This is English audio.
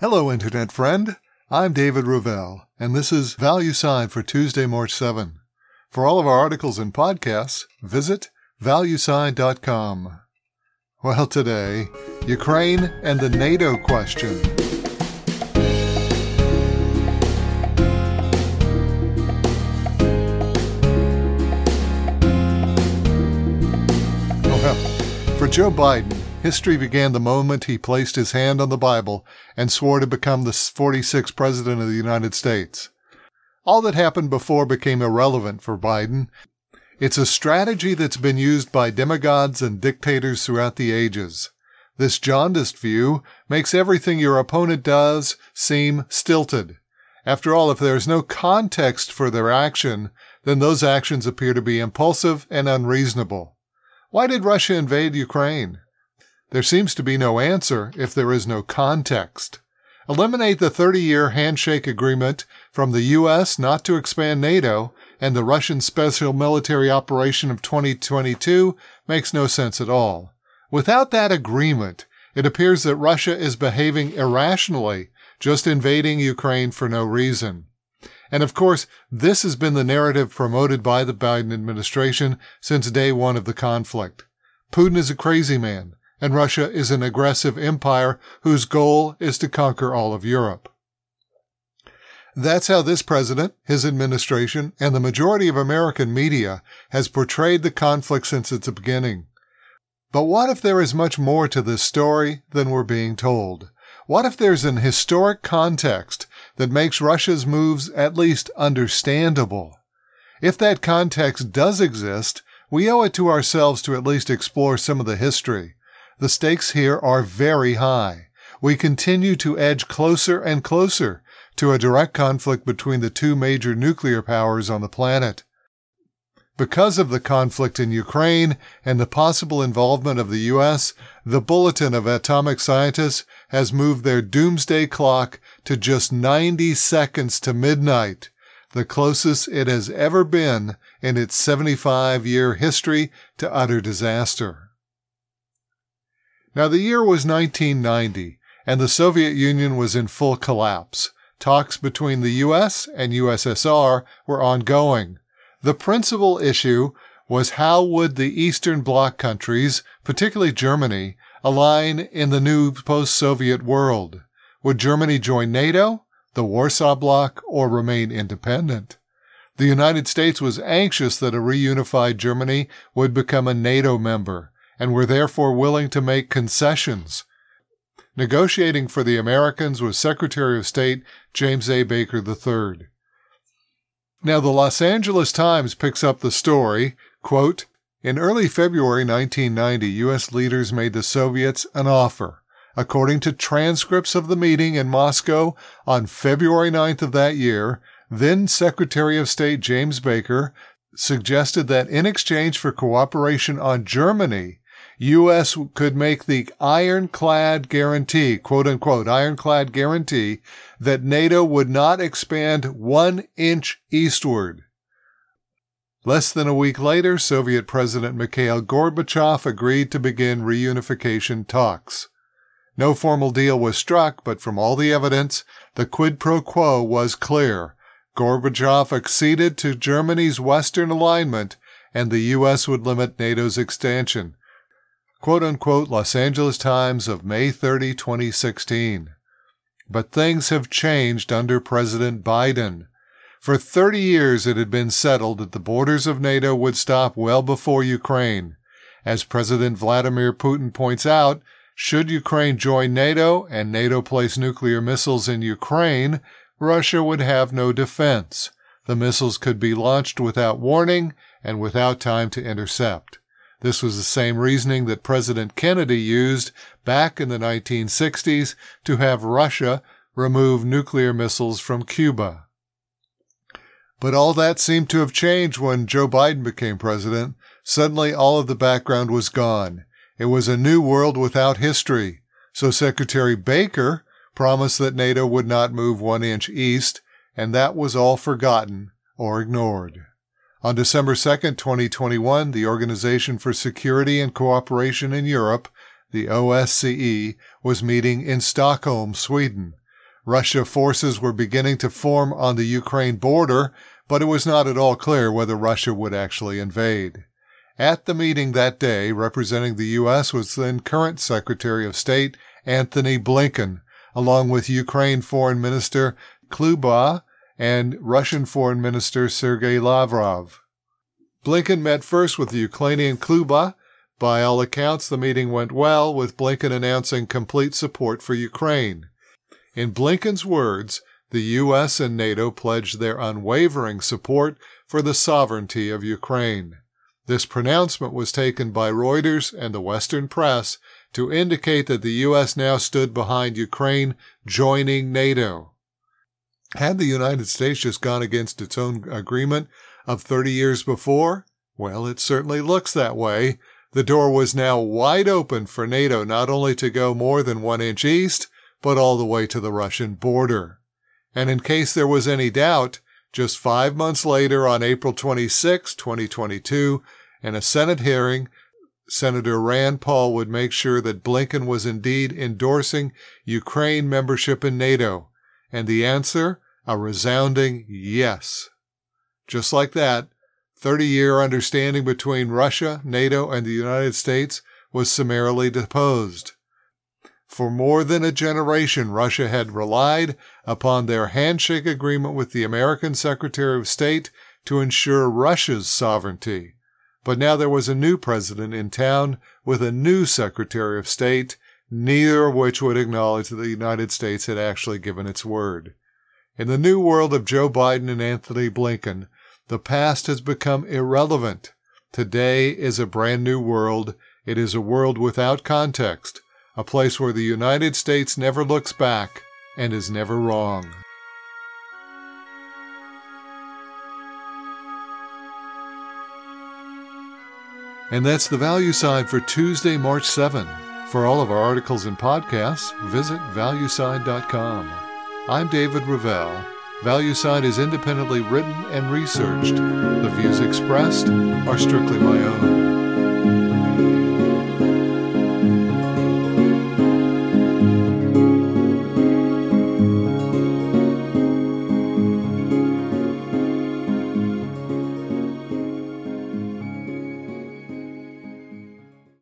Hello, Internet friend. I'm David Ravel, and this is Value Side for Tuesday, March 7. For all of our articles and podcasts, visit valueside.com. Well, today, Ukraine and the NATO question. Oh, well, for Joe Biden, history began the moment he placed his hand on the Bible and swore to become the 46th President of the United States. All that happened before became irrelevant for Biden. It's a strategy that's been used by demagogues and dictators throughout the ages. This jaundiced view makes everything your opponent does seem stilted. After all, if there is no context for their action, then those actions appear to be impulsive and unreasonable. Why did Russia invade Ukraine? There seems to be no answer if there is no context. Eliminate the 30 year handshake agreement from the U.S. not to expand NATO and the Russian special military operation of 2022 makes no sense at all. Without that agreement, it appears that Russia is behaving irrationally, just invading Ukraine for no reason. And of course, this has been the narrative promoted by the Biden administration since day one of the conflict. Putin is a crazy man, and Russia is an aggressive empire whose goal is to conquer all of Europe. That's how this president, his administration, and the majority of American media has portrayed the conflict since its beginning. But what if there is much more to this story than we're being told? What if there's an historic context that makes Russia's moves at least understandable? If that context does exist, we owe it to ourselves to at least explore some of the history. The stakes here are very high. We continue to edge closer and closer to a direct conflict between the two major nuclear powers on the planet. Because of the conflict in Ukraine and the possible involvement of the U.S., the Bulletin of Atomic Scientists has moved their doomsday clock to just 90 seconds to midnight, the closest it has ever been in its 75 year history to utter disaster. Now, the year was 1990, and the Soviet Union was in full collapse. Talks between the US and USSR were ongoing. The principal issue was how would the Eastern Bloc countries, particularly Germany, align in the new post-Soviet world? Would Germany join NATO, the Warsaw Bloc, or remain independent? The United States was anxious that a reunified Germany would become a NATO member and were therefore willing to make concessions. Negotiating for the Americans was Secretary of State James A. Baker III. Now, the Los Angeles Times picks up the story, quote, in early February 1990, U.S. leaders made the Soviets an offer. According to transcripts of the meeting in Moscow on February 9th of that year, then Secretary of State James Baker suggested that in exchange for cooperation on Germany, U.S. could make the ironclad guarantee, quote unquote, ironclad guarantee that NATO would not expand one inch eastward. Less than a week later, Soviet President Mikhail Gorbachev agreed to begin reunification talks. No formal deal was struck, but from all the evidence, the quid pro quo was clear. Gorbachev acceded to Germany's Western alignment, and the U.S. would limit NATO's expansion quote unquote Los Angeles Times of May 30, 2016. But things have changed under President Biden. For 30 years it had been settled that the borders of NATO would stop well before Ukraine. As President Vladimir Putin points out, should Ukraine join NATO and NATO place nuclear missiles in Ukraine, Russia would have no defense. The missiles could be launched without warning and without time to intercept. This was the same reasoning that President Kennedy used back in the 1960s to have Russia remove nuclear missiles from Cuba. But all that seemed to have changed when Joe Biden became president. Suddenly, all of the background was gone. It was a new world without history. So Secretary Baker promised that NATO would not move one inch east, and that was all forgotten or ignored. On December 2, 2021, the Organization for Security and Cooperation in Europe, the OSCE, was meeting in Stockholm, Sweden. Russia forces were beginning to form on the Ukraine border, but it was not at all clear whether Russia would actually invade. At the meeting that day, representing the U.S. was then current Secretary of State Antony Blinken, along with Ukraine Foreign Minister Kuleba and Russian Foreign Minister Sergei Lavrov. Blinken met first with the Ukrainian Kuleba. By all accounts, the meeting went well, with Blinken announcing complete support for Ukraine. In Blinken's words, the U.S. and NATO pledged their unwavering support for the sovereignty of Ukraine. This pronouncement was taken by Reuters and the Western press to indicate that the U.S. now stood behind Ukraine joining NATO. Had the United States just gone against its own agreement of 30 years before? Well, it certainly looks that way. The door was now wide open for NATO not only to go more than one inch east, but all the way to the Russian border. And in case there was any doubt, just five months later, on April 26, 2022, in a Senate hearing, Senator Rand Paul would make sure that Blinken was indeed endorsing Ukraine membership in NATO. And the answer? A resounding yes. Just like that, 30 year understanding between Russia, NATO, and the United States was summarily deposed. For more than a generation, Russia had relied upon their handshake agreement with the American Secretary of State to ensure Russia's sovereignty. But now there was a new president in town with a new Secretary of State, neither of which would acknowledge that the United States had actually given its word. In the new world of Joe Biden and Antony Blinken, the past has become irrelevant. Today is a brand new world. It is a world without context, a place where the United States never looks back and is never wrong. And that's the value side for Tuesday, March 7. For all of our articles and podcasts, visit valueside.com. I'm David Ravel. ValueSide is independently written and researched. The views expressed are strictly my own.